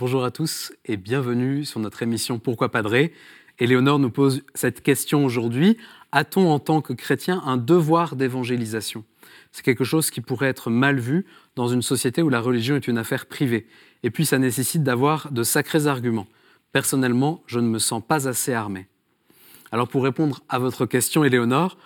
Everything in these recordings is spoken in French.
Bonjour à tous et bienvenue sur notre émission Pourquoi Padré Éléonore nous pose cette question aujourd'hui. A-t-on en tant que chrétien un devoir d'évangélisation? C'est quelque chose qui pourrait être mal vu dans une société où la religion est une affaire privée. Et puis ça nécessite d'avoir de sacrés arguments. Personnellement, je ne me sens pas assez armé. Alors pour répondre à votre question, Éléonore,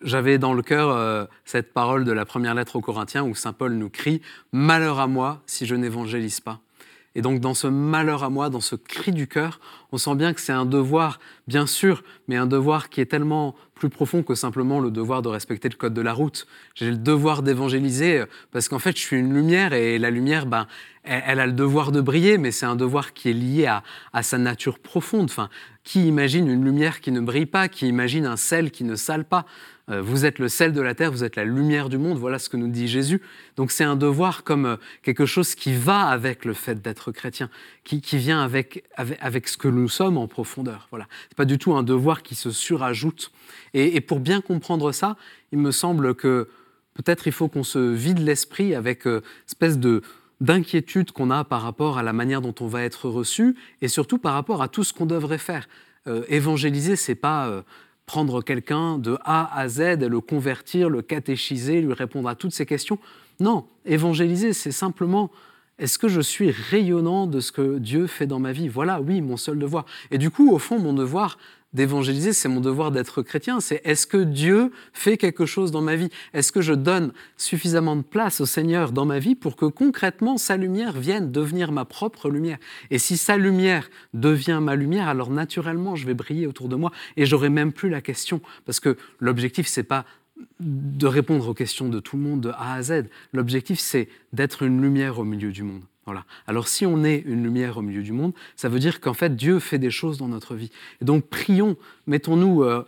j'avais dans le cœur euh, cette parole de la première lettre aux Corinthiens où Saint Paul nous crie ⁇ Malheur à moi si je n'évangélise pas ⁇ et donc dans ce malheur à moi, dans ce cri du cœur, on sent bien que c'est un devoir, bien sûr, mais un devoir qui est tellement plus profond que simplement le devoir de respecter le code de la route. J'ai le devoir d'évangéliser parce qu'en fait, je suis une lumière et la lumière, ben, elle, a le devoir de briller, mais c'est un devoir qui est lié à, sa nature profonde. Enfin, qui imagine une lumière qui ne brille pas Qui imagine un sel qui ne sale pas? Euh, vous êtes le sel de la terre, vous êtes la lumière du monde, voilà ce que nous dit Jésus. Donc c'est un devoir comme euh, quelque chose qui va avec le fait d'être chrétien, qui, vient avec, avec, ce que nous sommes en profondeur. Voilà. Ce n'est pas du tout un devoir qui se surajoute. Et, pour bien comprendre ça, il me semble que peut-être il faut qu'on se vide l'esprit avec euh, espèce de d'inquiétude qu'on a par rapport à la manière dont on va être reçu et surtout par rapport à tout ce qu'on devrait faire. évangéliser, c'est pas prendre quelqu'un de A à Z et le convertir, le catéchiser, lui répondre à toutes ces questions. Non, évangéliser, c'est simplement est-ce que je suis rayonnant de ce que Dieu fait dans ma vie? Voilà, oui, mon seul devoir. Et du coup, au fond, mon devoir, d'évangéliser, c'est mon devoir d'être chrétien. C'est est-ce que Dieu fait quelque chose dans ma vie? Est-ce que je donne suffisamment de place au Seigneur dans ma vie pour que concrètement sa lumière vienne devenir ma propre lumière? Et si sa lumière devient ma lumière, alors naturellement je vais briller autour de moi et j'aurai même plus la question parce que l'objectif c'est pas de répondre aux questions de tout le monde de A à Z. L'objectif c'est d'être une lumière au milieu du monde. Alors si on est une lumière au milieu du monde, ça veut dire qu'en fait Dieu fait des choses dans notre vie. Et donc prions, mettons-nous euh,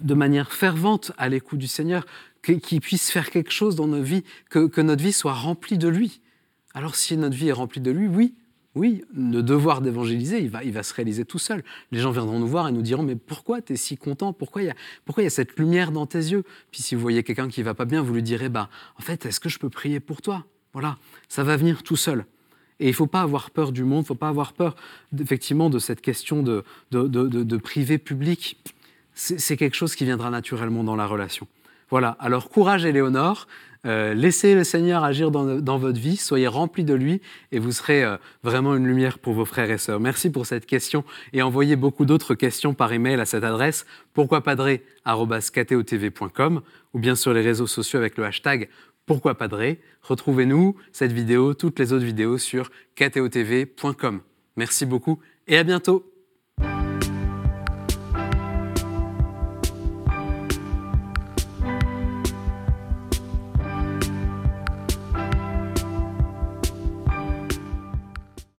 de manière fervente à l'écoute du Seigneur, qu'il puisse faire quelque chose dans nos vies, que, notre vie soit remplie de lui. Alors si notre vie est remplie de lui, oui, oui, le devoir d'évangéliser, il va, il va se réaliser tout seul. Les gens viendront nous voir et nous diront, mais pourquoi tu es si content? Pourquoi il y, a, y a cette lumière dans tes yeux? Puis si vous voyez quelqu'un qui va pas bien, vous lui direz, bah, en fait, est-ce que je peux prier pour toi? Voilà, ça va venir tout seul. Et il ne faut pas avoir peur du monde, il ne faut pas avoir peur effectivement de cette question de, de, privé-public. C'est quelque chose qui viendra naturellement dans la relation. Voilà, alors courage Éléonore, euh, laissez le Seigneur agir dans, votre vie, soyez remplis de lui et vous serez euh, vraiment une lumière pour vos frères et sœurs. Merci pour cette question et envoyez beaucoup d'autres questions par email à cette adresse pourquoipadré.com ou bien sur les réseaux sociaux avec le hashtag pourquoi Padré Retrouvez-nous, cette vidéo, toutes les autres vidéos sur ktotv.com. Merci beaucoup et à bientôt